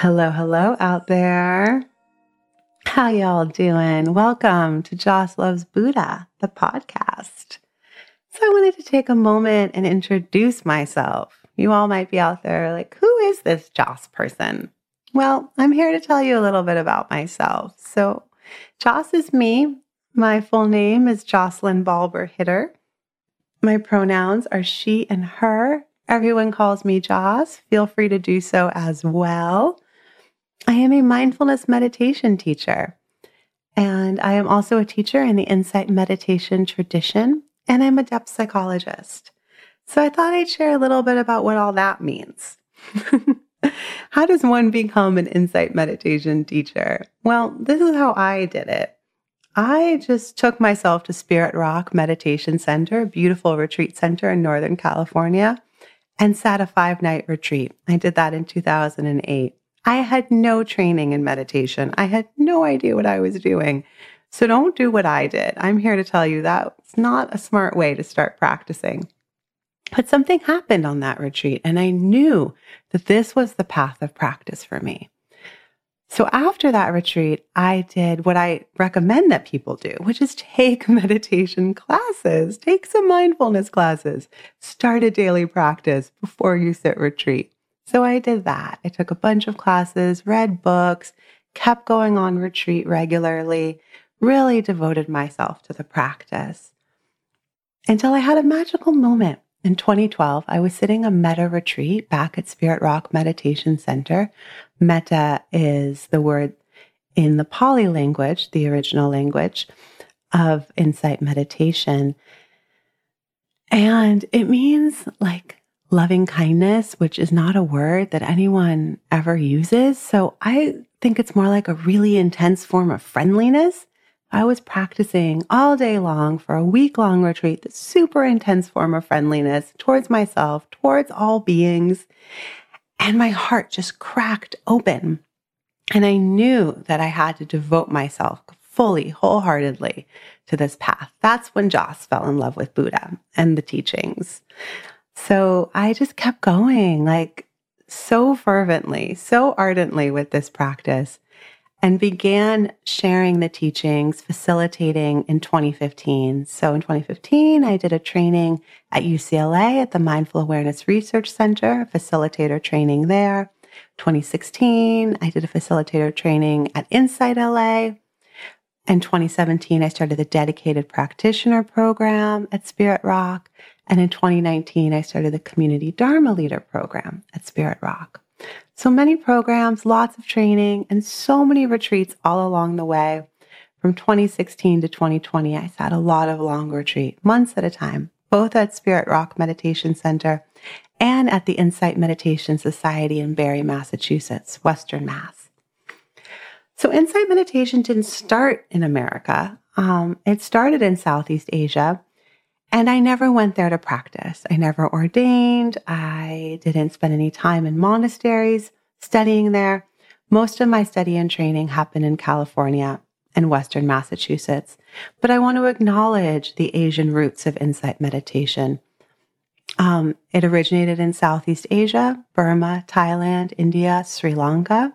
Hello, hello out there. How y'all doing? Welcome to Joss Loves Buddha, the podcast. So I wanted to take a moment and introduce myself. You all might be out there like, who is this Joss person? Well, I'm here to tell you a little bit about myself. So Joss is me. My full name is Jocelyn Balber Hitter. My pronouns are she and her. Everyone calls me Joss. Feel free to do so as well. I am a mindfulness meditation teacher, and I am also a teacher in the insight meditation tradition, and I'm a depth psychologist. So I thought I'd share a little bit about what all that means. how does one become an insight meditation teacher? Well, this is how I did it. I just took myself to Spirit Rock Meditation Center, a beautiful retreat center in Northern California, and sat a five night retreat. I did that in 2008. I had no training in meditation. I had no idea what I was doing. So don't do what I did. I'm here to tell you that's not a smart way to start practicing. But something happened on that retreat, and I knew that this was the path of practice for me. So after that retreat, I did what I recommend that people do, which is take meditation classes, take some mindfulness classes, start a daily practice before you sit retreat. So I did that. I took a bunch of classes, read books, kept going on retreat regularly, really devoted myself to the practice until I had a magical moment in 2012, I was sitting a metta retreat back at Spirit Rock Meditation Center. Metta is the word in the Pali language, the original language of insight meditation. And it means like loving kindness, which is not a word that anyone ever uses. So I think it's more like a really intense form of friendliness I was practicing all day long for a week long retreat, this super intense form of friendliness towards myself, towards all beings. And my heart just cracked open. And I knew that I had to devote myself fully, wholeheartedly to this path. That's when Joss fell in love with Buddha and the teachings. So I just kept going like so fervently, so ardently with this practice and began sharing the teachings, facilitating in 2015. So in 2015, I did a training at UCLA at the Mindful Awareness Research Center, facilitator training there. 2016, I did a facilitator training at Insight LA. In 2017, I started the dedicated practitioner program at Spirit Rock. And in 2019, I started the community Dharma leader program at Spirit Rock. So many programs, lots of training, and so many retreats all along the way. From 2016 to 2020, I sat a lot of long retreat, months at a time, both at Spirit Rock Meditation Center and at the Insight Meditation Society in Barre, Massachusetts, Western Mass. So Insight Meditation didn't start in America. Um, it started in Southeast Asia and I never went there to practice. I never ordained. I didn't spend any time in monasteries studying there. Most of my study and training happened in California and Western Massachusetts. But I want to acknowledge the Asian roots of insight meditation. Um, it originated in Southeast Asia, Burma, Thailand, India, Sri Lanka.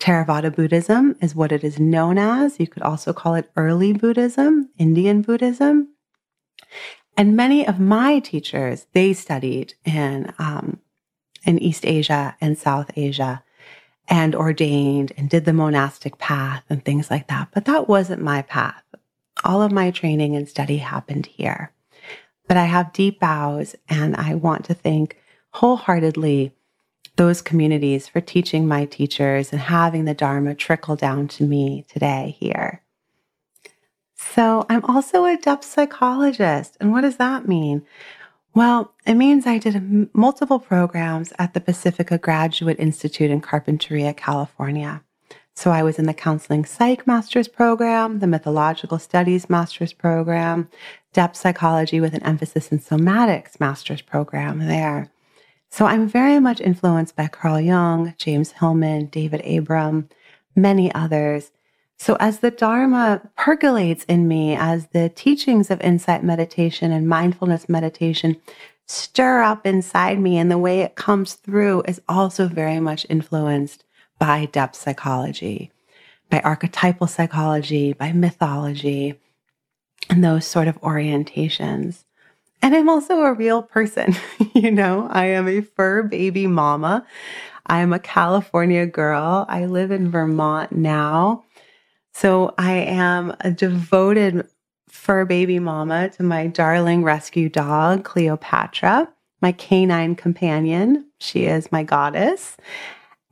Theravada Buddhism is what it is known as. You could also call it early Buddhism, Indian Buddhism. And many of my teachers, they studied in, um, in East Asia and South Asia and ordained and did the monastic path and things like that. But that wasn't my path. All of my training and study happened here. But I have deep bows and I want to thank wholeheartedly those communities for teaching my teachers and having the Dharma trickle down to me today here. So I'm also a depth psychologist. And what does that mean? Well, it means I did multiple programs at the Pacifica Graduate Institute in Carpinteria, California. So I was in the Counseling Psych Master's Program, the Mythological Studies Master's Program, Depth Psychology with an emphasis in Somatics Master's Program there. So I'm very much influenced by Carl Jung, James Hillman, David Abram, many others. So, as the Dharma percolates in me, as the teachings of insight meditation and mindfulness meditation stir up inside me. And the way it comes through is also very much influenced by depth psychology, by archetypal psychology, by mythology, and those sort of orientations. And I'm also a real person. you know, I am a fur baby mama. I'm a California girl. I live in Vermont now. So I am a devoted fur baby mama to my darling rescue dog, Cleopatra, my canine companion. She is my goddess.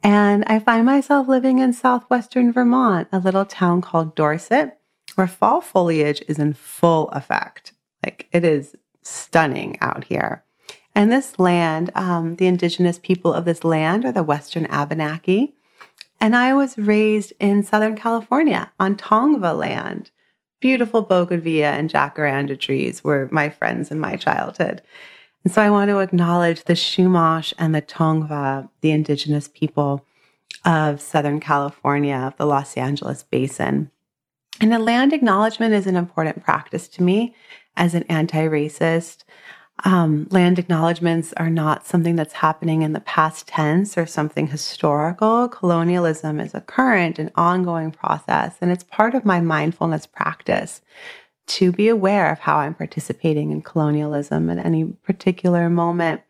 And I find myself living in southwestern Vermont, a little town called Dorset, where fall foliage is in full effect. Like it is stunning out here. And this land, um, the indigenous people of this land are the Western Abenaki. And I was raised in Southern California on Tongva land. Beautiful bougainvillea and jacaranda trees were my friends in my childhood. And so I want to acknowledge the Chumash and the Tongva, the indigenous people of Southern California, of the Los Angeles basin. And a land acknowledgement is an important practice to me as an anti racist. Um, land acknowledgements are not something that's happening in the past tense or something historical. Colonialism is a current and ongoing process, and it's part of my mindfulness practice to be aware of how I'm participating in colonialism at any particular moment.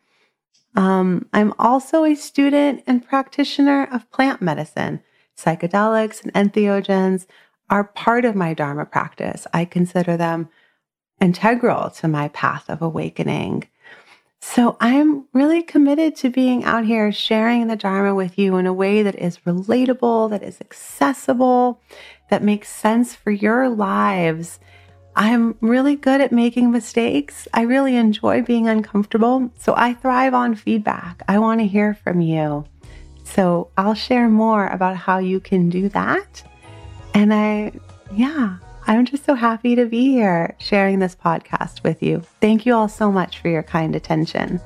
Um, I'm also a student and practitioner of plant medicine. Psychedelics and entheogens are part of my Dharma practice. I consider them integral to my path of awakening. So I'm really committed to being out here sharing the Dharma with you in a way that is relatable, that is accessible, that makes sense for your lives. I'm really good at making mistakes. I really enjoy being uncomfortable. So I thrive on feedback. I want to hear from you. So I'll share more about how you can do that. And I, yeah, I'm just so happy to be here sharing this podcast with you. Thank you all so much for your kind attention.